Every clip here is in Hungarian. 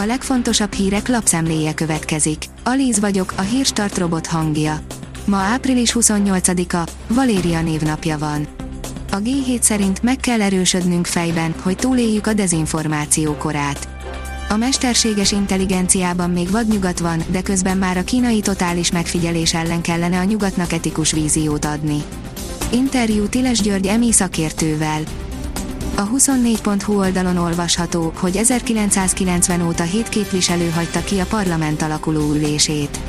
A legfontosabb hírek lapszemléje következik. Alíz vagyok, a hírstart robot hangja. Ma április 28-a, Valéria névnapja van. A G7 szerint meg kell erősödnünk fejben, hogy túléljük a dezinformáció korát. A mesterséges intelligenciában még vadnyugat van, de közben már a kínai totális megfigyelés ellen kellene a nyugatnak etikus víziót adni. Interjú Tiles György EMI szakértővel. A 24.hu oldalon olvasható, hogy 1990 óta 7 képviselő hagyta ki a parlament alakuló ülését.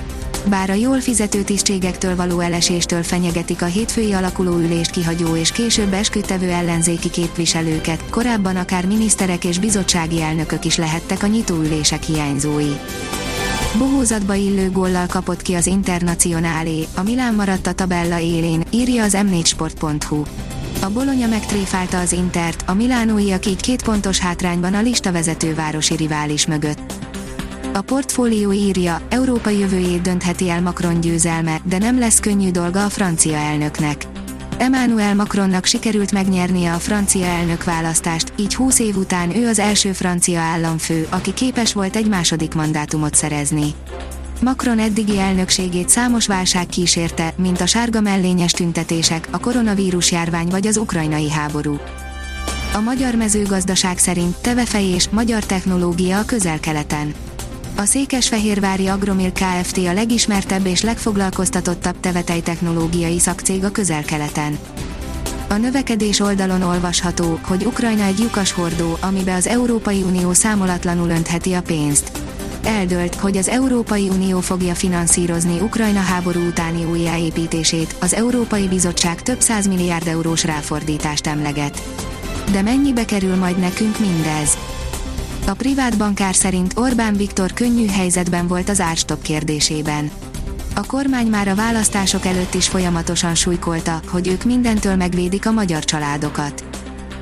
Bár a jól fizető tisztségektől való eleséstől fenyegetik a hétfői alakuló ülést kihagyó és később esküdtevő ellenzéki képviselőket, korábban akár miniszterek és bizottsági elnökök is lehettek a nyitóülések hiányzói. Bohózatba illő góllal kapott ki az Internacionálé, a Milán maradt a tabella élén, írja az m4sport.hu. A Bolonya megtréfálta az Intert, a Milánóiak így két pontos hátrányban a lista vezető városi rivális mögött. A portfólió írja, Európa jövőjét döntheti el Macron győzelme, de nem lesz könnyű dolga a francia elnöknek. Emmanuel Macronnak sikerült megnyernie a francia elnök választást, így 20 év után ő az első francia államfő, aki képes volt egy második mandátumot szerezni. Macron eddigi elnökségét számos válság kísérte, mint a sárga mellényes tüntetések, a koronavírus járvány vagy az ukrajnai háború. A magyar mezőgazdaság szerint tevefejés, magyar technológia a közel-keleten. A Székesfehérvári Agromil Kft. a legismertebb és legfoglalkoztatottabb tevetej technológiai szakcég a közel-keleten. A növekedés oldalon olvasható, hogy Ukrajna egy lyukas hordó, amibe az Európai Unió számolatlanul öntheti a pénzt. Eldölt, hogy az Európai Unió fogja finanszírozni Ukrajna háború utáni újjáépítését, az Európai Bizottság több száz milliárd eurós ráfordítást emleget. De mennyibe kerül majd nekünk mindez? A privát bankár szerint Orbán Viktor könnyű helyzetben volt az árstop kérdésében. A kormány már a választások előtt is folyamatosan súlykolta, hogy ők mindentől megvédik a magyar családokat.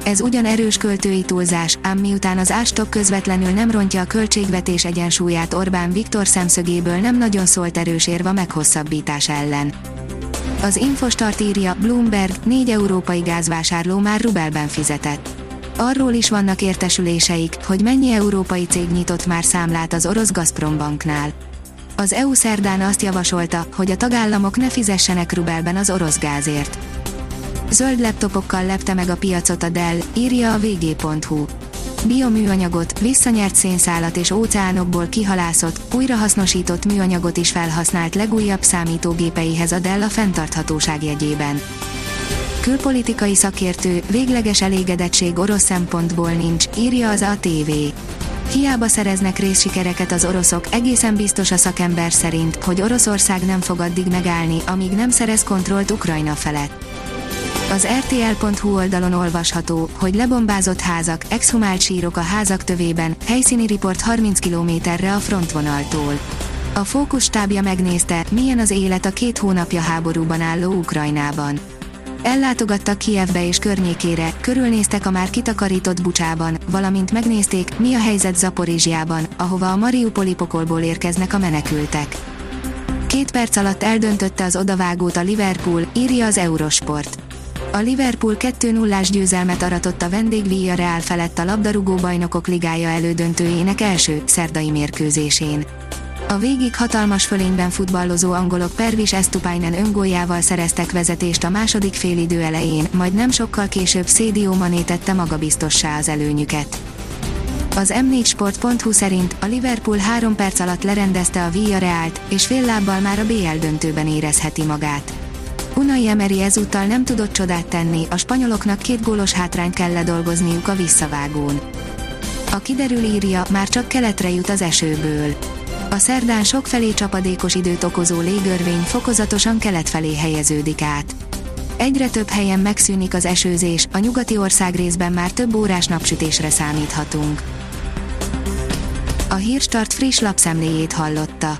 Ez ugyan erős költői túlzás, ám miután az árstop közvetlenül nem rontja a költségvetés egyensúlyát Orbán Viktor szemszögéből nem nagyon szólt erős érva meghosszabbítás ellen. Az Infostart írja, Bloomberg, négy európai gázvásárló már rubelben fizetett Arról is vannak értesüléseik, hogy mennyi európai cég nyitott már számlát az orosz Gazprom banknál. Az EU szerdán azt javasolta, hogy a tagállamok ne fizessenek rubelben az orosz gázért. Zöld laptopokkal lepte meg a piacot a Dell, írja a vg.hu. Bioműanyagot, visszanyert szénszálat és óceánokból kihalászott, újrahasznosított műanyagot is felhasznált legújabb számítógépeihez a Dell a fenntarthatóság jegyében külpolitikai szakértő, végleges elégedettség orosz szempontból nincs, írja az ATV. Hiába szereznek részsikereket az oroszok, egészen biztos a szakember szerint, hogy Oroszország nem fog addig megállni, amíg nem szerez kontrollt Ukrajna felett. Az RTL.hu oldalon olvasható, hogy lebombázott házak, exhumált sírok a házak tövében, helyszíni riport 30 kilométerre a frontvonaltól. A fókusz stábja megnézte, milyen az élet a két hónapja háborúban álló Ukrajnában. Ellátogattak Kievbe és környékére, körülnéztek a már kitakarított bucsában, valamint megnézték, mi a helyzet Zaporizsiában, ahova a Mariupoli pokolból érkeznek a menekültek. Két perc alatt eldöntötte az odavágót a Liverpool, írja az Eurosport. A Liverpool 2-0-ás győzelmet aratott a vendég Real felett a labdarúgó bajnokok ligája elődöntőjének első, szerdai mérkőzésén. A végig hatalmas fölényben futballozó angolok Pervis Estupainen öngóljával szereztek vezetést a második félidő elején, majd nem sokkal később Szédió Mané tette magabiztossá az előnyüket. Az M4sport.hu szerint a Liverpool három perc alatt lerendezte a Reált, és fél lábbal már a BL döntőben érezheti magát. Unai Emery ezúttal nem tudott csodát tenni, a spanyoloknak két gólos hátrányt kell ledolgozniuk a visszavágón. A kiderül írja, már csak keletre jut az esőből. A szerdán sokfelé csapadékos időt okozó légörvény fokozatosan kelet felé helyeződik át. Egyre több helyen megszűnik az esőzés, a nyugati ország részben már több órás napsütésre számíthatunk. A Hírstart friss lapszemléjét hallotta.